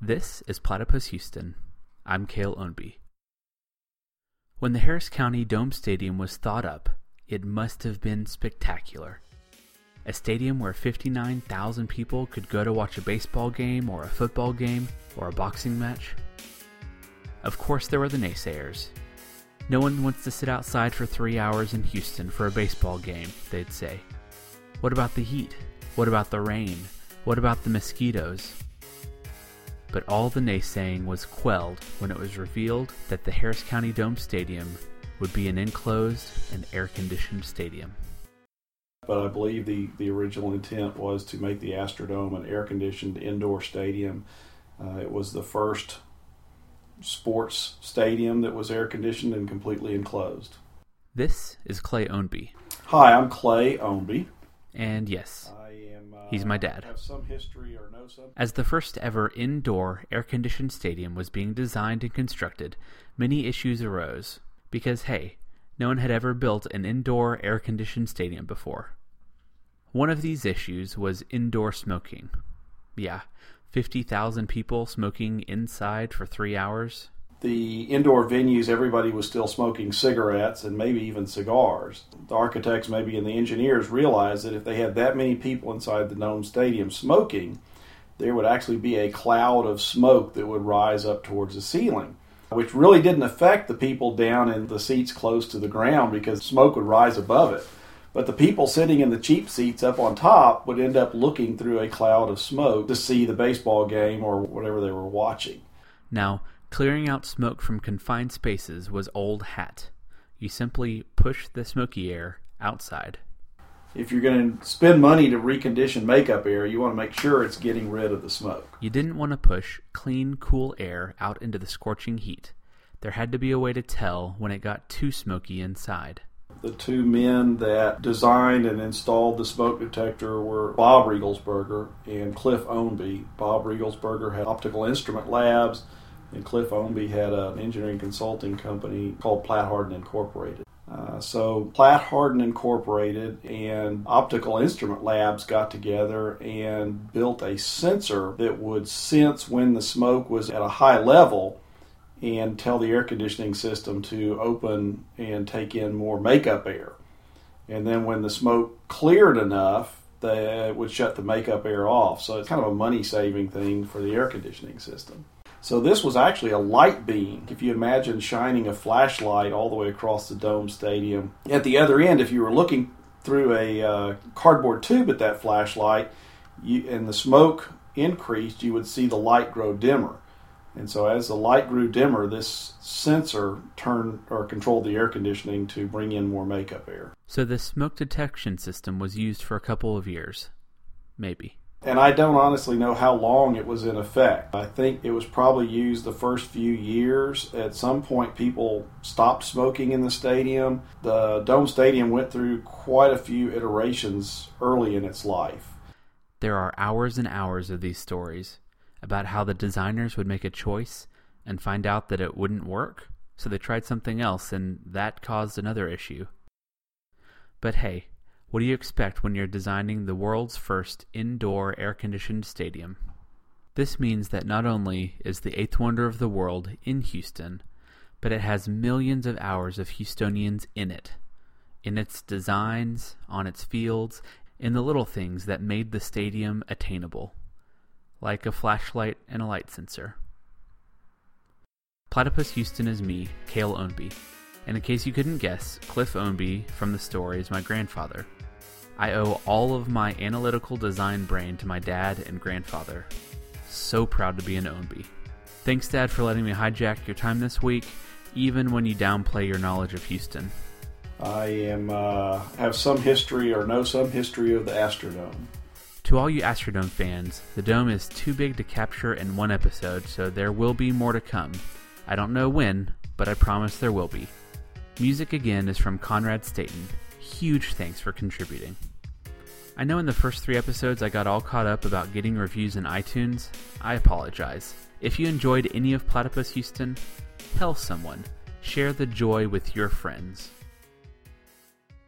This is Platypus Houston. I'm Cale Ownby. When the Harris County Dome Stadium was thought up, it must have been spectacular. A stadium where 59,000 people could go to watch a baseball game or a football game or a boxing match. Of course, there were the naysayers. No one wants to sit outside for three hours in Houston for a baseball game, they'd say. What about the heat? What about the rain? What about the mosquitoes? But all the naysaying was quelled when it was revealed that the Harris County Dome Stadium would be an enclosed and air conditioned stadium. But I believe the, the original intent was to make the Astrodome an air conditioned indoor stadium. Uh, it was the first sports stadium that was air conditioned and completely enclosed. This is Clay Ownby. Hi, I'm Clay Ownby. And yes, I am. He's my dad. Have some history or know some. as the first ever indoor air conditioned stadium was being designed and constructed, many issues arose. Because, hey, no one had ever built an indoor air conditioned stadium before. One of these issues was indoor smoking. Yeah, 50,000 people smoking inside for three hours. The indoor venues, everybody was still smoking cigarettes and maybe even cigars. The architects, maybe, and the engineers realized that if they had that many people inside the Dome Stadium smoking, there would actually be a cloud of smoke that would rise up towards the ceiling, which really didn't affect the people down in the seats close to the ground because smoke would rise above it. But the people sitting in the cheap seats up on top would end up looking through a cloud of smoke to see the baseball game or whatever they were watching. Now, clearing out smoke from confined spaces was old hat. You simply push the smoky air outside. If you're going to spend money to recondition makeup air, you want to make sure it's getting rid of the smoke. You didn't want to push clean, cool air out into the scorching heat. There had to be a way to tell when it got too smoky inside. The two men that designed and installed the smoke detector were Bob Riegelsberger and Cliff Ownby. Bob Riegelsberger had optical instrument labs, and Cliff Ownby had an engineering consulting company called Platt Harden Incorporated. Uh, so Platt Harden Incorporated and Optical Instrument Labs got together and built a sensor that would sense when the smoke was at a high level and tell the air conditioning system to open and take in more makeup air. And then when the smoke cleared enough, that would shut the makeup air off. So it's kind of a money saving thing for the air conditioning system. So this was actually a light beam. If you imagine shining a flashlight all the way across the dome stadium, at the other end, if you were looking through a uh, cardboard tube at that flashlight, you, and the smoke increased, you would see the light grow dimmer. And so as the light grew dimmer, this sensor turned or controlled the air conditioning to bring in more makeup air. So the smoke detection system was used for a couple of years. Maybe. And I don't honestly know how long it was in effect. I think it was probably used the first few years. At some point, people stopped smoking in the stadium. The Dome Stadium went through quite a few iterations early in its life. There are hours and hours of these stories about how the designers would make a choice and find out that it wouldn't work, so they tried something else, and that caused another issue. But hey, what do you expect when you're designing the world's first indoor air conditioned stadium? This means that not only is the eighth wonder of the world in Houston, but it has millions of hours of Houstonians in it. In its designs, on its fields, in the little things that made the stadium attainable, like a flashlight and a light sensor. Platypus Houston is me, Cale Ownby, and in case you couldn't guess, Cliff Ownby from the story is my grandfather. I owe all of my analytical design brain to my dad and grandfather. So proud to be an Ownby. Thanks, Dad, for letting me hijack your time this week, even when you downplay your knowledge of Houston. I am uh, have some history or know some history of the Astrodome. To all you Astrodome fans, the dome is too big to capture in one episode, so there will be more to come. I don't know when, but I promise there will be. Music again is from Conrad Staten. Huge thanks for contributing. I know in the first three episodes I got all caught up about getting reviews in iTunes. I apologize. If you enjoyed any of Platypus Houston, tell someone. Share the joy with your friends.